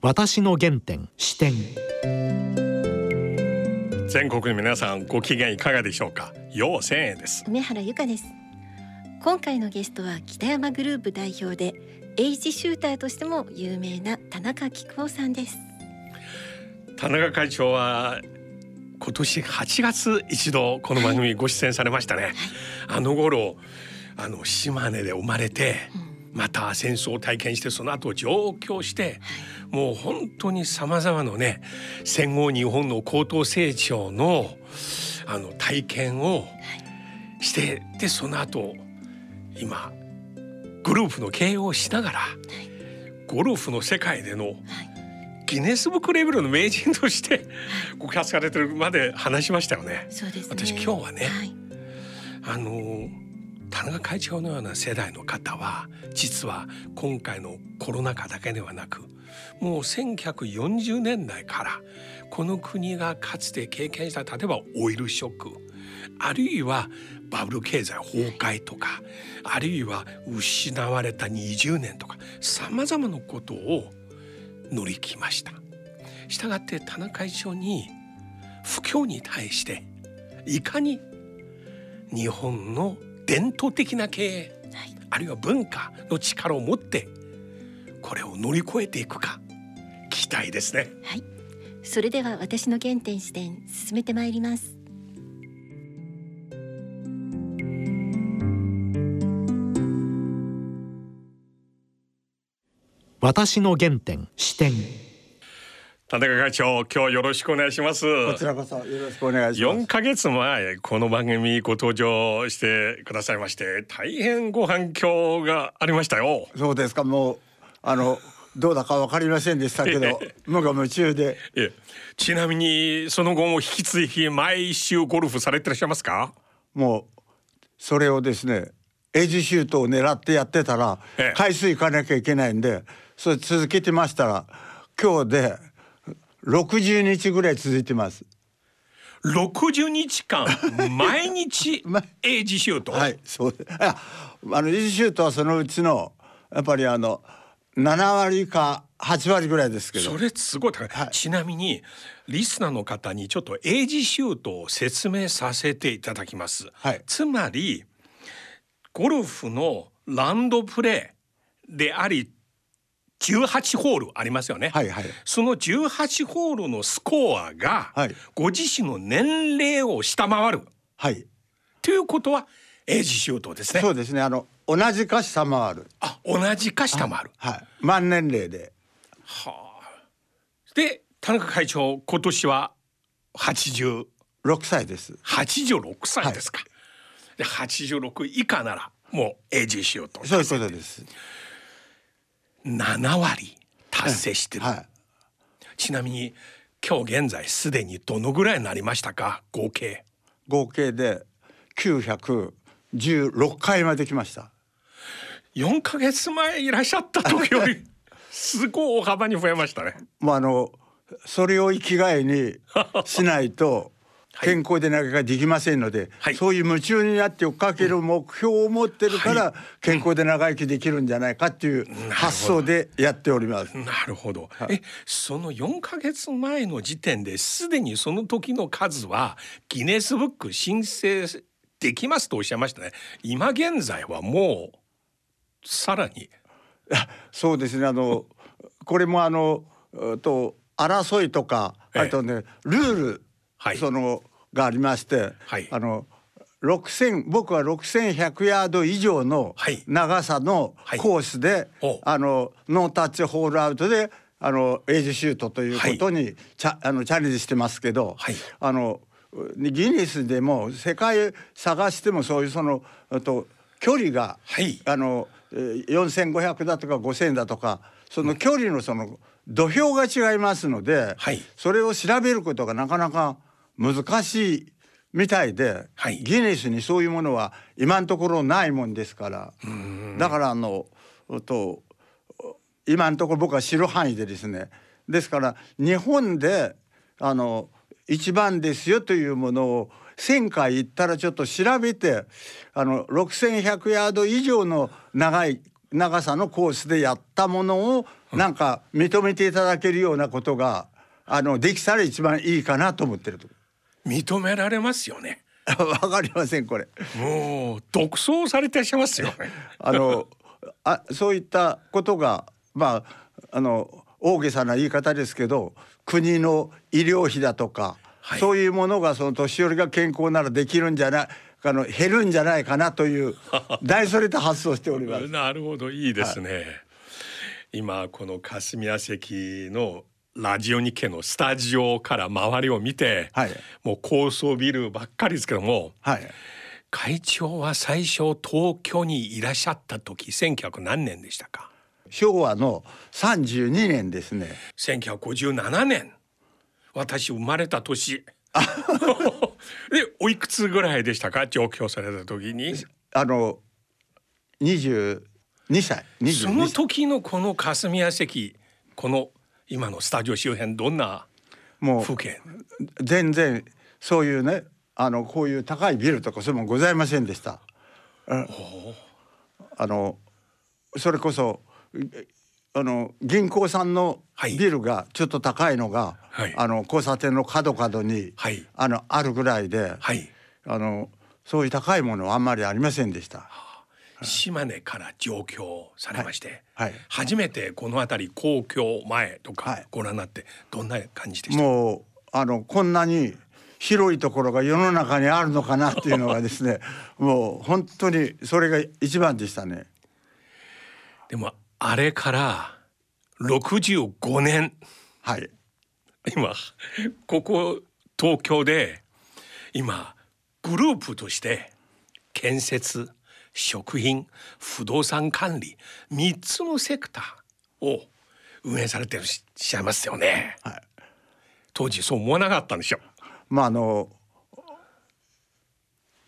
私の原点視点。全国の皆さんご機嫌いかがでしょうか？陽千円です。梅原由香です。今回のゲストは北山グループ代表でエイジシューターとしても有名な田中菊夫さんです。田中会長は今年8月一度この番組ご出演されましたね、はい、あの頃あの島根で生まれて、また戦争を体験してその後上京して、もう本当にさまざまなね戦後日本の高等成長のあの体験をして、でその後今グループの経営をしながら、ゴルフの世界での、ギネスブックレベルの名人としてご活されてるまで話しましたよね。そうです、ね、私今日はね、はい、あの田中会長のような世代の方は実は今回のコロナ禍だけではなくもう1940年代からこの国がかつて経験した例えばオイルショックあるいはバブル経済崩壊とかあるいは失われた20年とかさまざまなことを乗り切りました。したがって田中会長に不況に対していかに日本の伝統的な経営、はい、あるいは文化の力を持ってこれを乗り越えていくか期待ですね。はい。それでは私の原点視点進めてまいります。私の原点視点田中会長今日よろしくお願いします。こちらこそよろしくお願いします。4ヶ月前この番組ご登場してくださいまして大変ご反響がありましたよ。そうですか。もうあのどうだかわかりませんでしたけど無我夢中で。えちなみにその後も引き続き毎週ゴルフされてらっしゃいますか？もうそれをですねエイジシュートを狙ってやってたら回数行かなきゃいけないんでそれ続けてましたら今日で60日ぐらい続いてます。60日間毎日エイジシュート？はいそう。であのエイジシュートはそのうちのやっぱりあの7割か8割ぐらいですけど。それすごい高い、はい、ちなみにリスナーの方にちょっとエイジシュートを説明させていただきます、はい、つまりゴルフのランドプレーであり18ホールありますよね、はいはい、その18ホールのスコアが、ご自身の年齢を下回る、はい、ということはエイジシュートですね。そうですね。あの同じか下回る。あ同じか下回る。はい。満年齢で。はあ。で田中会長今年は86歳です。86歳です。か、はい、で86以下ならもうエイジシュートそういうことです7割達成してる、はい、ちなみに今日現在すでにどのぐらいになりましたか？合計。合計で916回まで来ました。4ヶ月前いらっしゃった時より すごい大幅に増えましたね。まああのそれを生きがいにしないと 健康でなかなかできませんので、はい、そういう夢中になって追っかける目標を持ってるから、健康で長生きできるんじゃないかっていう発想でやっております。なるほど。え、その4ヶ月前の時点ですでにその時の数はギネスブック申請できますとおっしゃいましたね。今現在はもうさらに。そうですね。あのこれもあのと争いとかあとねルールはい、そのがありまして、はい、あの6000僕は6100ヤード以上の長さのコースで、はい、あのノータッチホールアウトであのエイジシュートということにチャ,、あのチャレンジしてますけど、あのギネスでも世界探してもそういうそのと距離が、あの4,500だとか5,000だとかその距離のその土俵が違いますので、それを調べることがなかなか難しいみたいで、はい、ギネスにそういうものは今のところないもんですから。だからあのと今のところ僕は知る範囲でですね。ですから日本であの一番ですよというものを1,000回行ったらちょっと調べてあの6,100ヤード以上の長い長さのコースでやったものをなんか認めていただけるようなことがあのできたら一番いいかなと思ってると。認められますよね。わかりませんこれ。もう独走されてしますよね。あのあそういったことがまああの大げさな言い方ですけど国の医療費だとか、はい、そういうものがその年寄りが健康ならできるんじゃないあの減るんじゃないかなという 大それた発想しております。なるほどいいですね。はい、今この霞が関のラジオ日経のスタジオから周りを見て、はい、もう高層ビルばっかりですけども、はい、会長は最初東京にいらっしゃった時1900何年でしたか？昭和の32年ですね。1957年。私生まれた年。で おいくつぐらいでしたか？上京された時に。あの22歳。その時のこの霞が関この今のスタジオ周辺どんな風景？全然そういうねあのこういう高いビルとかそういうもございませんでした。あのそれこそあの銀行さんのビルがちょっと高いのが、はい、あの交差点の角角に、はい、あのあるぐらいで、はい、あのそういう高いものはあんまりありませんでした。島根から上京されまして、はい、初めてこの辺り公共前とかご覧になってどんな感じでした、もうあのこんなに広いところが世の中にあるのかなっていうのがですね もう本当にそれが一番でしたね。でもあれから65年。はい。今ここ東京で今グループとして建設食品不動産管理3つのセクターを運営されてるししゃいますよね、はい、当時そう思わなかったんでしょ。まああの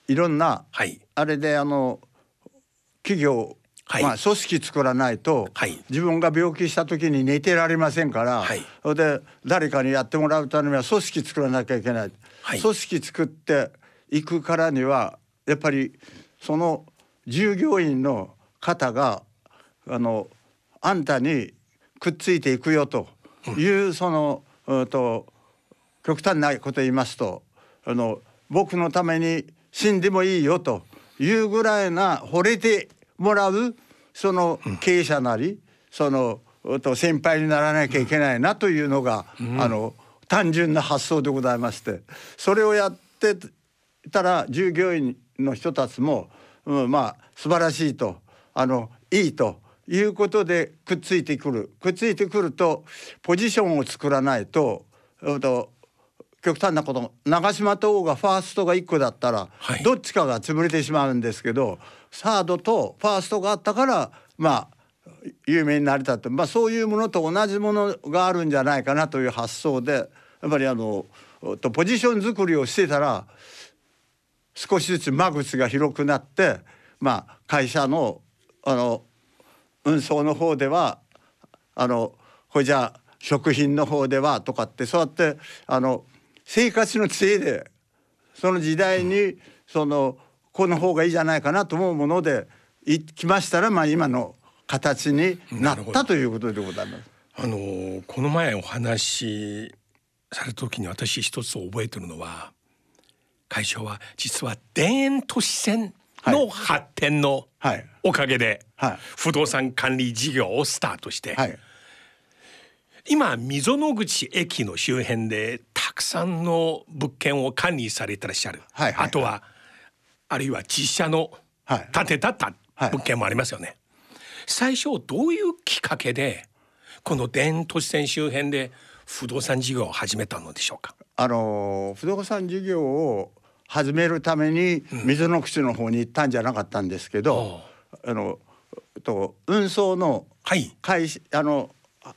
いろんな、はい、あれであの企業はい、まあ、組織作らないと、はい、自分が病気した時に寝てられませんから、はい、で誰かにやってもらうためには組織作らなきゃいけない、はい、組織作っていくからにはやっぱりその従業員の方があのあんたにくっついていくよという、うん、その、うん、と極端なこと言いますとあの僕のために死んでもいいよというぐらいな惚れてもらうその経営者なり、そのと先輩にならなきゃいけないなというのが、あの単純な発想でございましてそれをやってたら従業員の人たちも、うん、まあ素晴らしいとあのいいということでくっついてくる。くっついてくるとポジションを作らないとと極端なこと長島と王がファーストが1個だったら、はい、どっちかが潰れてしまうんですけどサードとファーストがあったからまあ有名になれたって、まあ、そういうものと同じものがあるんじゃないかなという発想でやっぱりあのとポジション作りをしてたら少しずつ間口が広くなって、まあ、会社のあの運送の方ではあのこれじゃあ食品の方ではとかってそうやってあの生活の知恵でその時代にそのこの方がいいじゃないかなと思うものでいきましたらまあ今の形になったということでございます。あのこの前お話しされた時に私一つ覚えてるのは会社は実は田園都市線の発展のおかげで不動産管理事業をスタートして、はい、今溝の口駅の周辺でたくさんの物件を管理されてらっしゃる、あとはあるいは実写の建てたった物件もありますよね、最初どういうきっかけでこの田園都市線周辺で不動産事業を始めたのでしょうか？あの不動産事業を始めるために水の口の方に行ったんじゃなかったんですけど、うん、あのと運送の会、はい、あの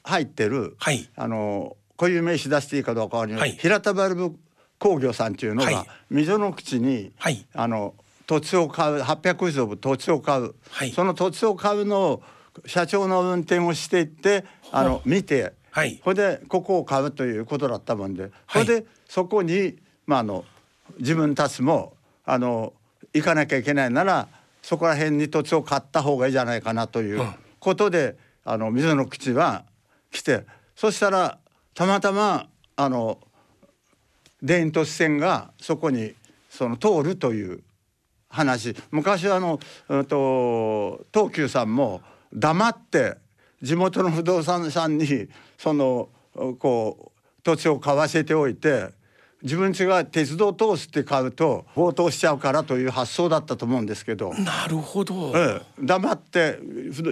入ってる、はい、あの固有名詞出していいかどうかわかりません、はい、平田バルブ工業さんっていうのが、溝の口に、はい、あの土地を買う800以上土地を買う、はい、その土地を買うのを社長の運転をしていってあの見て、はい、それでここを買うということだったもんで、それでそこに、まあ、あの自分たちもあの行かなきゃいけないならそこら辺に土地を買った方がいいじゃないかなということで、うん、あの水の口は来てそしたらたまたまあの田園都市線がそこにその通るという話。昔はあの、うんと、東急さんも黙って地元の不動産さんにそのこう土地を買わせておいて自分ちが鉄道通すって買うと強盗しちゃうからという発想だったと思うんですけどなるほど、ええ、黙って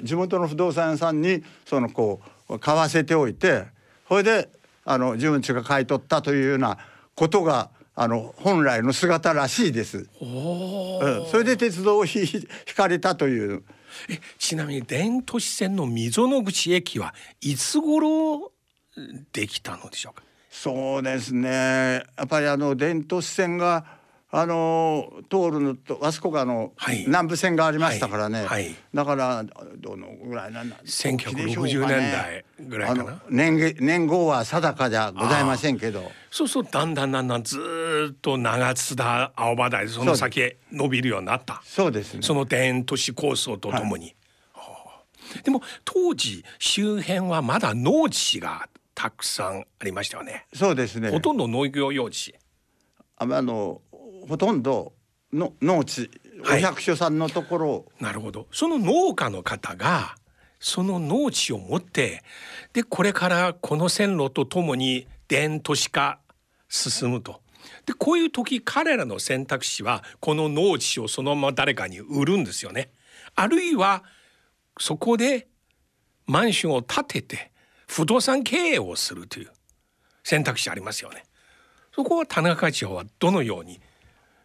地元の不動産屋さんにそのこう買わせておいてそれであの自分ちが買い取ったというようなことがあの本来の姿らしいです。うん、それで鉄道を引かれたという。えちなみに伝都市線の溝の口駅はいつ頃できたのでしょうか？そうですね。やっぱりあの伝統支線があの通るのとあそこがあの、はい、南部線がありましたからね、はい。はい、だからどのぐらいなんだ1960年代ぐらいかな。年年号は定かじゃございませんけど。そうそうだんだんだんだんずっと長津田青葉台その先へ伸びるようになった。そうですね。その田園都市構想とともに、でも当時周辺はまだ農地がたくさんありましたよね。そうですね。ほとんど農業用地。あのほとんどの農地、お百姓さんのところ、なるほど。その農家の方がその農地を持ってでこれからこの線路とともに電都市化進むと。でこういう時彼らの選択肢はこの農地をそのまま誰かに売るんですよね。あるいはそこでマンションを建てて不動産経営をするという選択肢ありますよね。そこは田中会長はどのように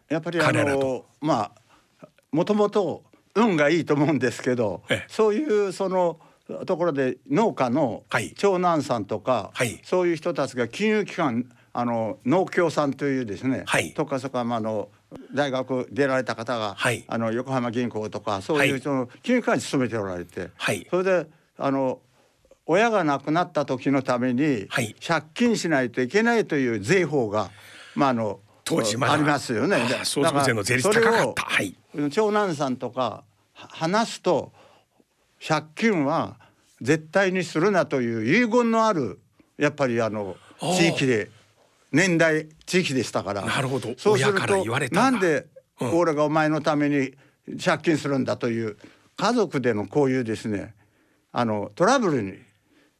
やっぱりあのまあもともと運がいいと思うんですけど、ええ、そういうそのところで農家の長男さんとか、はい、そういう人たちが金融機関あの農協さんというですね、はい、とかそこはまああの大学出られた方が、はい、あの横浜銀行とかそういうその金融機関に勤めておられて、それであの親が亡くなった時のために借金しないといけないという税法が、まああの当時まありますよね。相続税の税率高かった。はい、長男さんとか話すと借金は絶対にするなという遺言のあるやっぱりあの地域で年代地域でしたから。なるほど。そうするとなんで俺がお前のために借金するんだという家族でのこういうですねあのトラブルに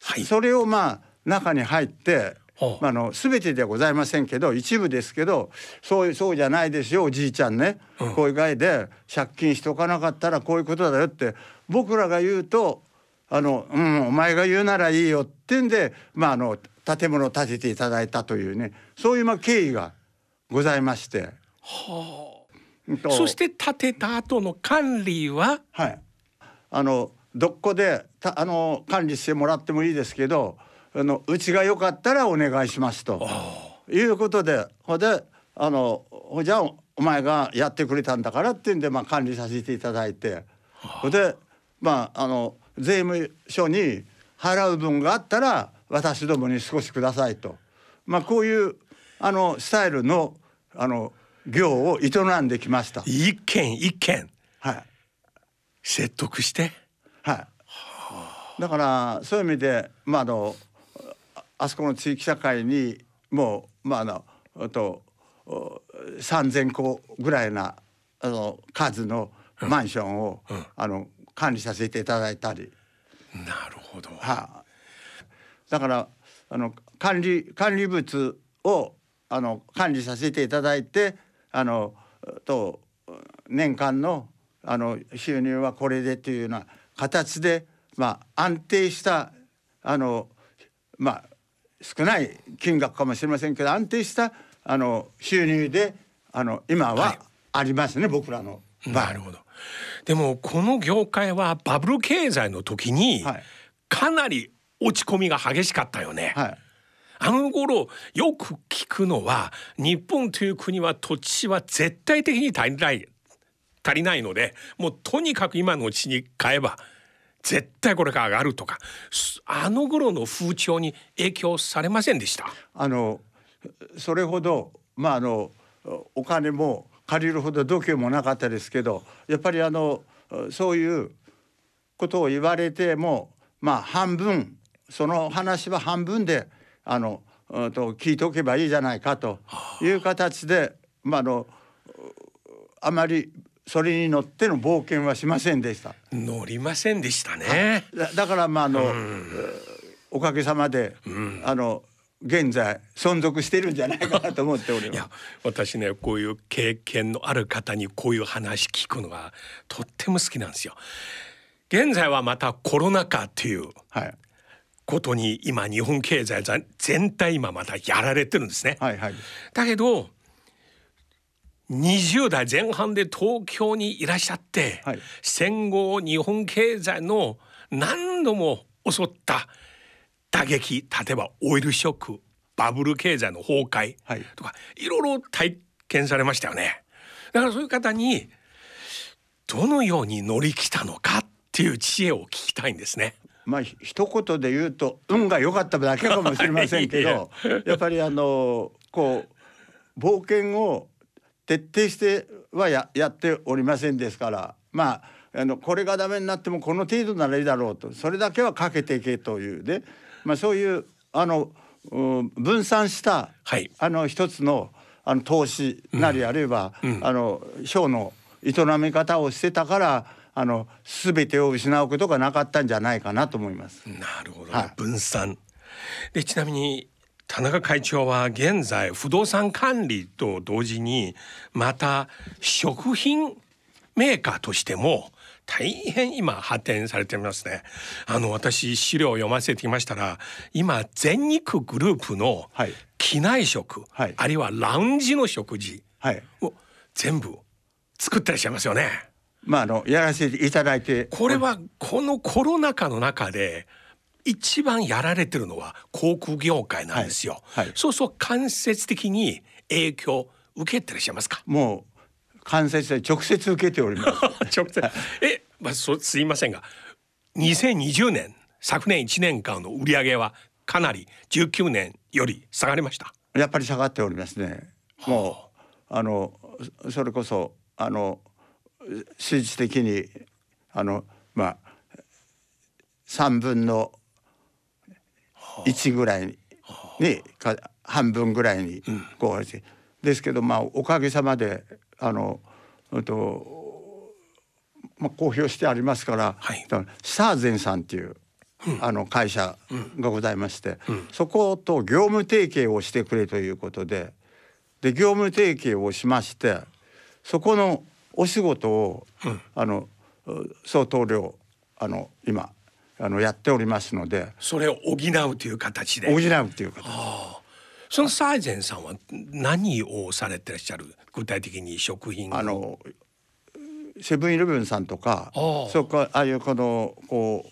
はい、それをまあ中に入って、まあ、の全てではございませんけど一部ですけどそうそうじゃないですよおじいちゃんね、うん、こういう具合で借金しておかなかったらこういうことだよって僕らが言うとあの、うん、お前が言うならいいよってんで、まあ、あの建物を建てていただいたというね。そういうまあ経緯がございまして。はあ、そして建てた後の管理は、はい、あのどこであの管理してもらってもいいですけどあのうちが良かったらお願いしますということでほであのほじゃあお前がやってくれたんだからっていうんで、まあ、管理させていただいて。ほでまああの税務署に払う分があったら私どもに少しくださいと、まあ、こういうあのスタイルのあの業を営んできました。一件一件、はい、説得してはい。だからそういう意味でまああのあそこの地域社会にもうまああのと3,000戸ぐらいなあの数のマンションを、うんうん、あの管理させていただいたり。なるほど。はあ、だからあの管理管理物をあの管理させていただいてあのと年間のあの収入はこれでというような形で、まあ、安定したあの、まあ、少ない金額かもしれませんけど安定したあの収入であの今はありますね、はい、僕らのなるほど。でもこの業界はバブル経済の時にかなり落ち込みが激しかったよね。はい。あの頃よく聞くのは日本という国は土地は絶対的に足りない足りないのでもうとにかく今のうちに買えば絶対これから上がるとかあの頃の風潮に影響されませんでした？あのそれほどまああのお金も借りるほど度胸もなかったですけどやっぱりあのそういうことを言われてもまあ半分その話は半分であのと聞いておけばいいじゃないかという形で、まあ、あのあまりそれに乗っての冒険はしませんでした。乗りませんでしたね。だだからまああの、おかげさまで、うん、あの現在存続してるんじゃないかなと思っております。いや私ねこういう経験のある方にこういう話聞くのがとっても好きなんですよ。現在はまたコロナ禍っていうことに今日本経済全体今またやられてるんですね。はいはい、だけど20代前半で東京にいらっしゃって、はい、戦後日本経済の何度も襲った打撃例えばオイルショックバブル経済の崩壊とか、はい、いろいろ体験されましたよね。だからそういう方にどのように乗り切ったのかっていう知恵を聞きたいんですね。まあ一言で言うと運が良かっただけかもしれませんけど やっぱりあのこう冒険を徹底してはややっておりませんですから。まああのこれがダメになってもこの程度ならいいだろうと。それだけはかけていけという。ね、まあ、そういうあの分散した、はい、あの一つのあの投資なり、あるいは、うん、あの賞の営み方をしてたからあの全てを失うことがなかったんじゃないかなと思います。なるほど、ね。はい、分散。でちなみに田中会長は現在不動産管理と同時にまた食品メーカーとしても大変今発展されてますね。あの私資料を読ませてきましたら今全日空グループの機内食、はい、あるいはラウンジの食事を全部作ってらっしゃいますよね。まああのやらせていただいてこれはこのコロナ禍の中で一番やられてるのは航空業界なんですよ。はいはい、そうそう間接的に影響受けてらっしゃいますか？もう間接で直接受けております。直接。え、まあそすいませんが、2020年昨年1年間の売上はかなり19年より下がりました。やっぱり下がっておりますね。もうあのそれこそあの数字的にあのまあ3分の1ぐらいにに半分ぐらいにこう、うん、ですけどまあおかげさまであの、うんとまあ、公表してありますから、はい、シターゼンさんっていう、うん、あの会社がございまして、うん、そこと業務提携をしてくれということでで業務提携をしましてそこのお仕事を、あの相当量あの今あのやっておりますのでそれを補うという形で。補うという形。そのサージェンさんは何をされてらっしゃる？具体的に食品。あのセブンイレブンさんとかそこああいうこのこ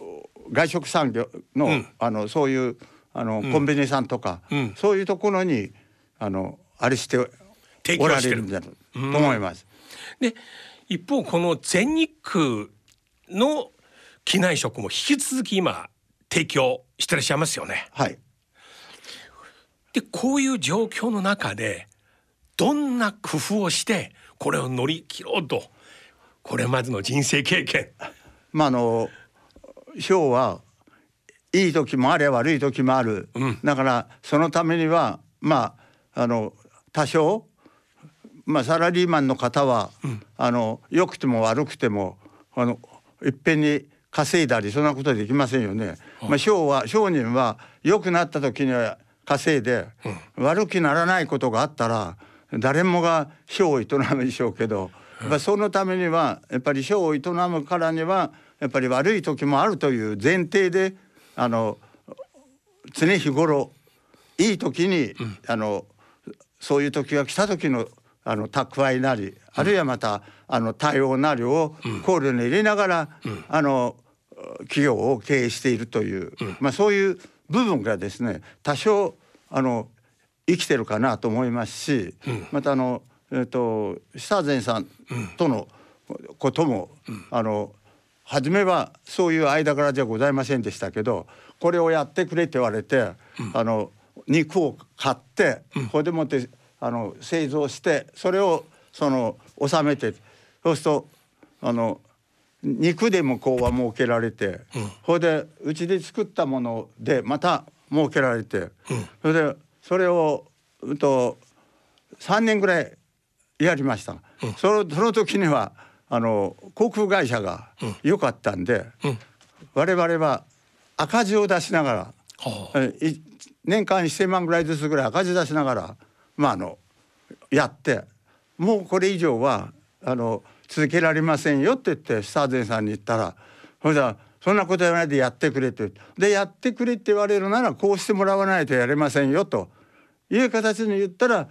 う外食産業のうん、あのそういうあの、コンビニさんとか、うん、そういうところにあのあれしておられるんだと思います。で一方この全日空の機内食も引き続き今提供してらっしゃいますよね。はい。でこういう状況の中でどんな工夫をしてこれを乗り切ろうとこれまでの人生経験。まああの表はいい時もあれ悪い時もある、うん、だからそのためにはまああの多少まあサラリーマンの方は、うん、あの良くても悪くてもあのいっぺんに稼いだりそんなことできませんよね。まあ、商は商人は良くなった時には稼いで、うん、悪くならないことがあったら誰もが商を営むでしょうけど、うん、そのためにはやっぱり商を営むからにはやっぱり悪い時もあるという前提であの常日頃いい時に、うん、あのそういう時が来た時のあの蓄えなりあるいはまた、あの対応なりを考慮に入れながら、あの企業を経営しているという、まあ、そういう部分がですね多少あの生きてるかなと思いますし、またあの、えーと、シターゼンさん。とのことも、あの初めはそういう間柄じゃございませんでしたけどこれをやってくれって言われて、あの肉を買って、ここでもってあの製造してそれをその収めてそうするとあの肉でもこうは設けられて、うん、それでうちで作ったものでまた設けられて、うん、それでそれをうと3年ぐらいやりました、うん、そのその時にはあの航空会社が良かったんで、うん、我々は赤字を出しながら、年間1,000万ぐらいずつぐらい赤字出しながらまああのやってもうこれ以上はあの続けられませんよって言ってスターゼンさんに言ったらそれではそんなこと言わないでやってくれって。でやってくれって言われるならこうしてもらわないとやれませんよと。いう形に言ったら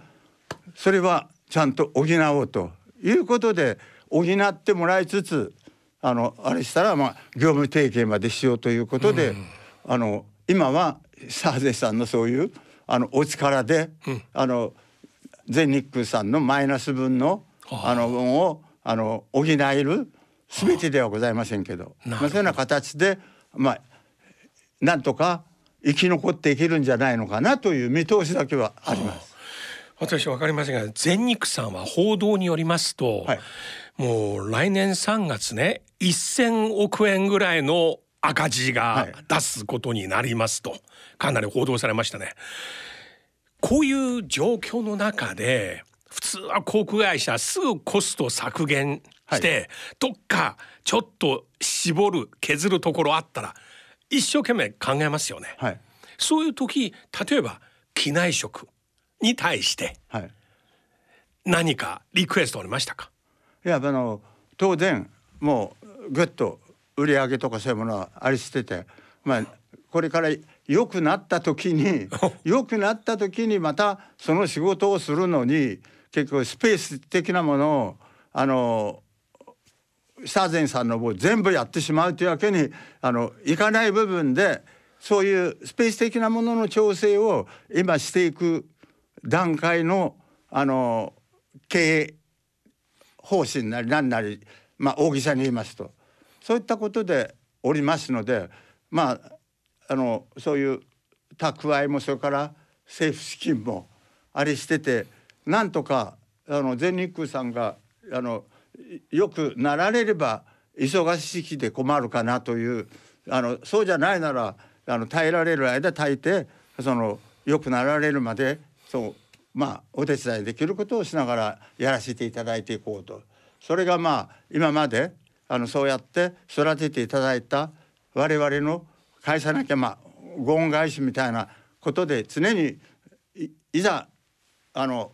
それはちゃんと補おうと。いうことで補ってもらいつつあのあれしたらまあ業務提携までしようということで、あの今はサーゼさんのそういうあのお力で、うん、あの全日空さんのマイナス分のあ。の分をあの補える全てではございませんけど。まあ、そういうような形でまあなんとか生き残っていけるんじゃないのかなという見通しだけはあります。私わかりませんが全日さんは報道によりますと、はい、もう来年3月ね1,000億円ぐらいの赤字が出すことになりますと、かなり報道されましたね。こういう状況の中で普通は航空会社すぐコスト削減して、はい、どっかちょっと絞る削るところあったら一生懸命考えますよね。はい、そういう時例えば機内食に対して何かリクエストありましたか、いやあの当然もうぐっと売り上げとかそういうものはありしててまあこれから良くなった時に 良くなった時にまたその仕事をするのに結構スペース的なものをあのサーゼンさんの方全部やってしまうというわけにあのいかない部分でそういうスペース的なものの調整を今していく段階のあの経営方針なり何なり、まあ、大げさに言いますとそういったことでおりますのでまああのそういう蓄えもそれから政府資金もあれしててなんとかあの全日空さんがあのよくなられれば忙しきで困るかなというあのそうじゃないならあの耐えられる間耐えてそのよくなられるまでそうまあお手伝いできることをしながらやらせていただいていこうと。それがまあ今まであのそうやって育てていただいた我々の返さなきゃまあご恩返しみたいなことで常にいざあの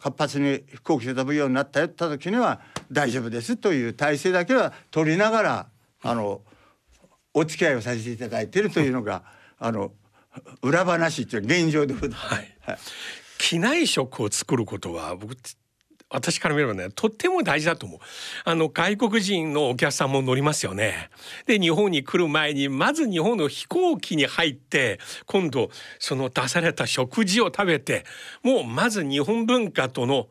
活発に飛行機で飛ぶようになったよった時には大丈夫ですという体制だけは取りながらあのお付き合いをさせていただいているというのがあの裏話っていう現状でございます。はい、機内食を作ることは僕私から見ればねとっても大事だと思う。あの外国人のお客さんも乗りますよね。で日本に来る前にまず日本の飛行機に入って今度その出された食事を食べてもうまず日本文化との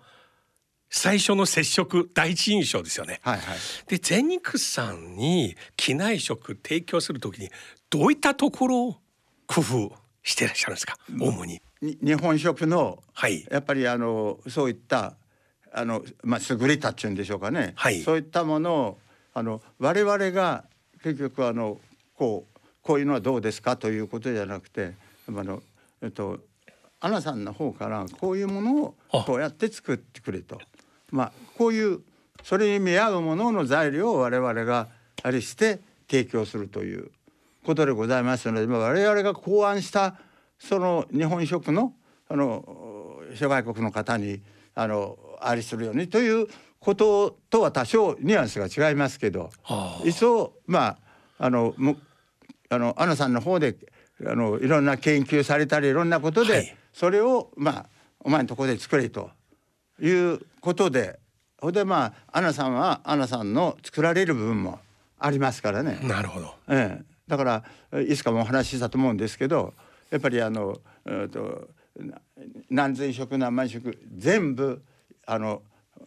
最初の接触第一印象ですよね。はいはい、で全日空さんに機内食提供する時にどういったところを工夫していらっしゃるんですか？主に。日本食の、はい、やっぱりあのそういったあの、まあ、優れたっていうんでしょうかね、はい、そういったものをあの我々が結局あのこうこういうのはどうですかということじゃなくてあの、えっと、アナさんの方からこういうものをこうやって作ってくれと、まあ、こういうそれに見合うものの材料を我々があれして提供するということでございますので、まあ、我々が考案したその日本食のあの諸外国の方にあのありするようにということとは多少ニュアンスが違いますけど、はあ、一層まああのむあのアナさんの方であのいろんな研究されたりいろんなことで、はい、それをまあお前のところで作れということでほんでまあアナさんはアナさんの作られる部分もありますからね。なるほど、ええ、だからいつかもお話ししたと思うんですけどやっぱりあの、えーと、何千色何万色全部あの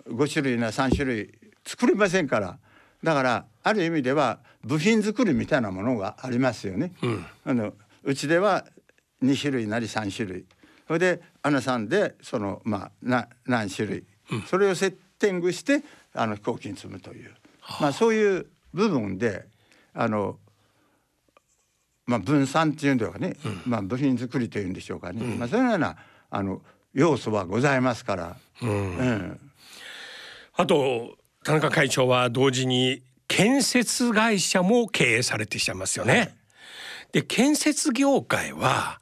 5種類な3種類作れませんから。だからある意味では部品作りみたいなものがありますよね。うん、あのうちでは2種類なり3種類。それでアナさんでそのまあな何種類、うん、それをセッ天狗してあの飛行機に積むという、まあ、そういう部分であの、まあ、分散っていうんでかね、うん、まあ、部品作りというんでしょうかね、うん、まあ、そういうようなあの要素はございますから。あと田中会長は同時に建設会社も経営されてしまいますよね。はい、で建設業界は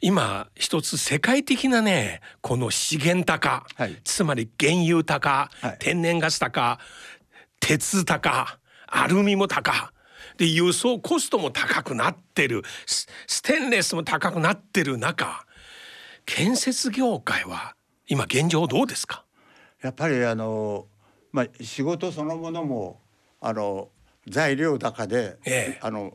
今一つ世界的なねこの資源高、はい、つまり原油高、はい、天然ガス高鉄高アルミも高。で輸送コストも高くなってる。ステンレスも高くなってる中建設業界は今現状どうですか？やっぱりあの、まあ、仕事そのものもあの材料高で、ええ、あの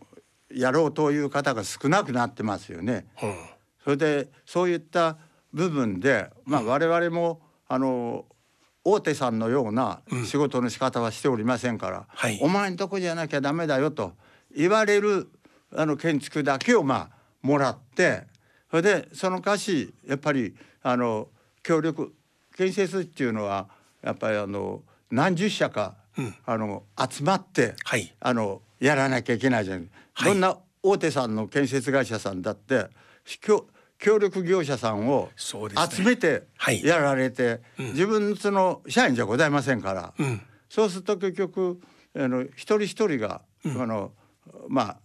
やろうという方が少なくなってますよね。うん、それでそういった部分で、まあ、我々も、あの大手さんのような仕事の仕方はしておりませんから、うんはい、お前んとこじゃなきゃダメだよと言われるあの建築だけをまあもらってそれでその歌詞やっぱりあの協力建設っていうのはやっぱりあの何十社かあの集まって、はい、あのやらなきゃいけないじゃない、はい、どんな大手さんの建設会社さんだって協力業者さんを集めてやられて、ねはい、自分その社員じゃございませんから、うん、そうすると結局あの一人一人が、うん、あのまあ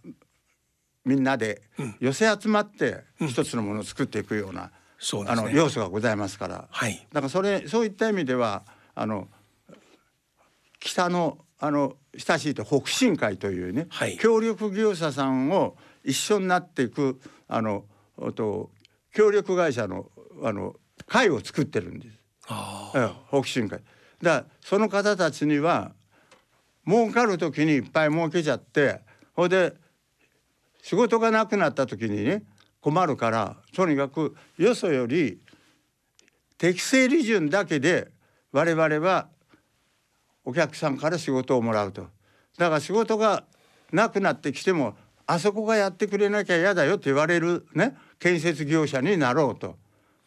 みんなで寄せ集まって一つのものを作っていくような、うん、あの要素がございますから、はい、だからそれそういった意味ではあの北のあの親しいと北進会というね、はい、協力業者さんを一緒になっていくあのと協力会社のあの会を作ってるんです。北進会。だその方たちには儲かる時にいっぱい儲けちゃってほいで仕事がなくなった時にね困るからとにかくよそより適正利潤だけで我々はお客さんから仕事をもらうと。だから仕事がなくなってきてもあそこがやってくれなきゃ嫌だよと言われるね建設業者になろうと。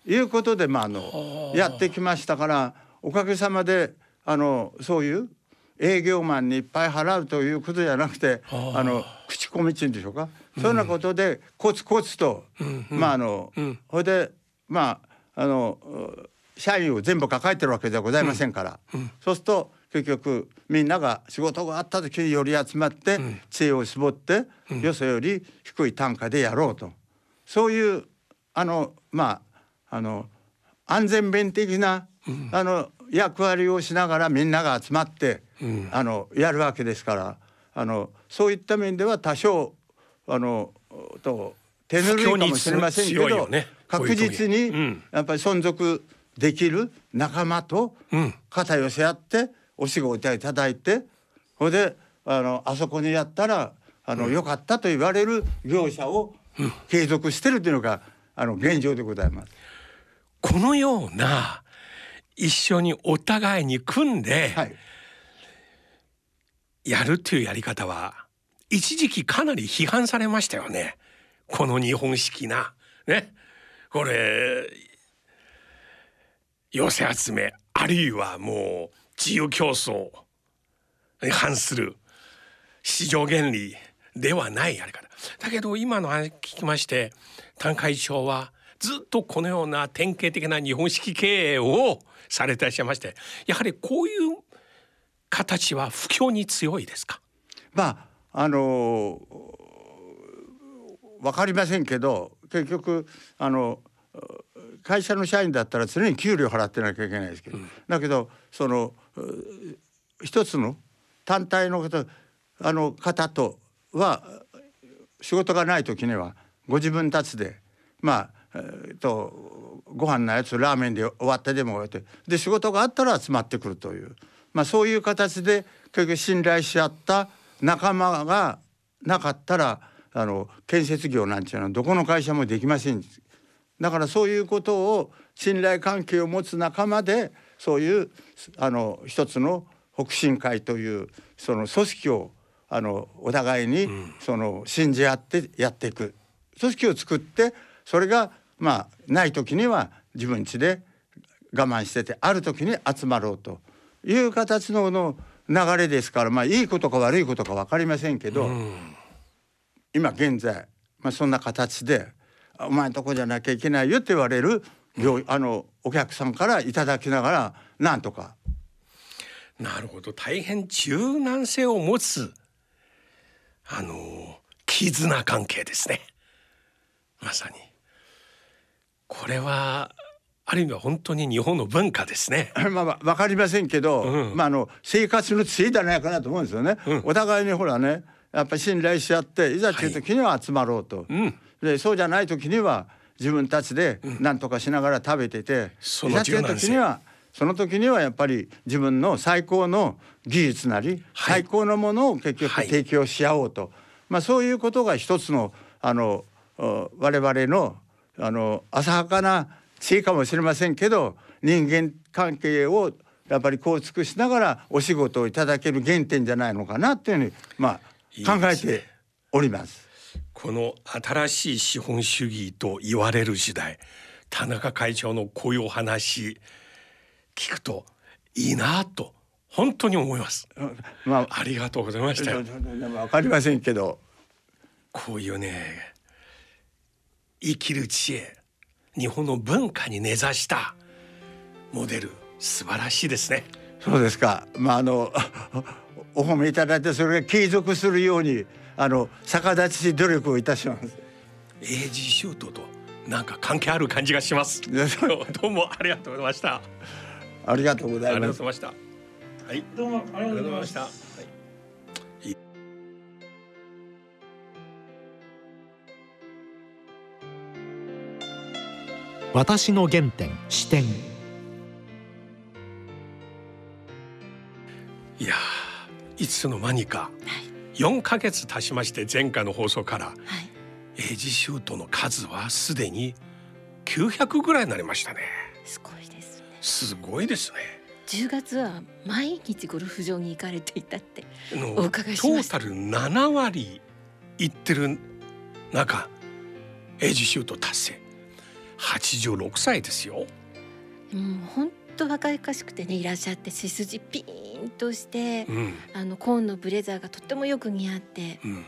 いうことでまああのやってきましたからおかげさまであのそういう営業マンにいっぱい払うということじゃなくてあの口コミっていうんでしょうか、うん、そんなことでコツコツと、うんうん、まああの、うん、それでまああの社員を全部抱えてるわけではございませんから、うん、そうすると結局みんなが仕事があった時により集まって知恵を絞って、よそより低い単価でやろうと。そういうあのまああの安全弁的な、あの役割をしながらみんなが集まって、あのやるわけですからあのそういった面では多少あのと手ぬるいかもしれませんけど、ね、確実にやっぱり存続できる仲間と肩寄せ合ってお仕事いただいてそれであのあそこにやったらあの、良かったと言われる業者を継続してるというのがあの現状でございます。このような一緒にお互いに組んで、やるというやり方は一時期かなり批判されましたよね。この日本式な。ね。これ寄せ集めあるいはもう自由競争に反する市場原理ではないやり方。だけど今の話聞きまして丹会長はずっとこのような典型的な日本式経営をされていらっしゃいましてやはりこういう形は不況に強いですか？まああの分かりませんけど結局あの会社の社員だったら常に給料払ってなきゃいけないですけど、うん、だけどその一つの単体の方あの方とは仕事がない時にはご自分たちでまあ、えー、とご飯のやつラーメンで終わってでも終えてで仕事があったら集まってくるという、まあ、そういう形で結局信頼し合った仲間がなかったらあの建設業なんていうのはどこの会社もできません。だからそういうことを信頼関係を持つ仲間でそういうあの一つの北進会というその組織をあのお互いにその信じ合ってやっていく。組織を作ってそれがまあない時には自分家で我慢しててある時に集まろうという形のの流れですからまあいいことか悪いことか分かりませんけど、うん、今現在、まあ、そんな形で「お前んとこじゃなきゃいけないよ」って言われる、うん、あのお客さんからいただきながらなんとか。なるほど。大変柔軟性を持つあの絆関係ですね。まさに。これはある意味は本当に日本の文化ですね。まあわかりませんけど、うん、まああの生活のついじゃないかなと思うんですよね。うん、お互いにほらね、やっぱり信頼し合っていざという時には集まろうと、はい、でそうじゃない時には自分たちで何とかしながら食べてて、うん、いざという時にはその時にはやっぱり自分の最高の技術なり、はい、最高のものを結局提供し合おうと、はい、まあそういうことが一つのあの我々のあの浅はかな地位かもしれませんけど人間関係をやっぱり構築しながらお仕事をいただける原点じゃないのかなっていうふうにまあ考えております。この新しい資本主義と言われる時代田中会長のこういうお話聞くといいなと本当に思います。まあ、ありがとうございました。わかりませんけど。こういうね、生きる知恵、日本の文化に根ざしたモデル、素晴らしいですね。そうですか。まああの お褒めいただいてそれが継続するようにあの逆立ちし努力をいたします。エイジシュートとなんか関係ある感じがします。どうもありがとうございました。ありがとうございます。はい、どうもありがとうございました。はい、私の原点視点。いやいつの間にか4か月経ちまして前回の放送から、はい、エイジシュートの数はすでに900ぐらいになりましたね。すごいすごいですね。10月は毎日ゴルフ場に行かれていたってお伺いしました。トータル7割行ってる中エイジシュート達成86歳ですよ。もう本当若々しくてねいらっしゃって背筋ピーンとして、うん、あの紺のブレザーがとってもよく似合って、うん、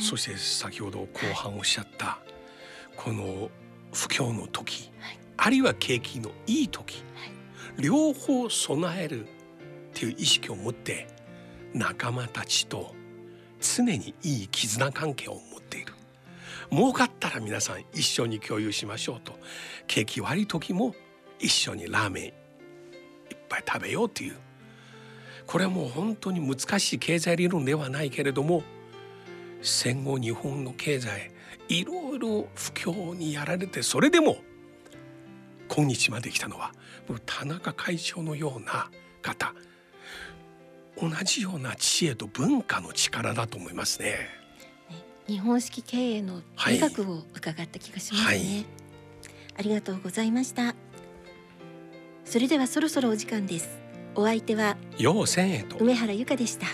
そして先ほど後半おっしゃった、はい、この不況の時、はい。あるいは景気のいい時、はい、両方備えるっていう意識を持って仲間たちと常にいい絆関係を持儲かったら皆さん一緒に共有しましょうと。景気悪い時も一緒にラーメンいっぱい食べようという。これはもう本当に難しい経済理論ではないけれども戦後日本の経済いろいろ不況にやられてそれでも今日まで来たのは田中会長のような方。同じような知恵と文化の力だと思いますね。日本式経営の美学を伺った気がしますね、はい。はい、ありがとうございました。それではそろそろお時間です。お相手は陽千恵と。梅原由香でした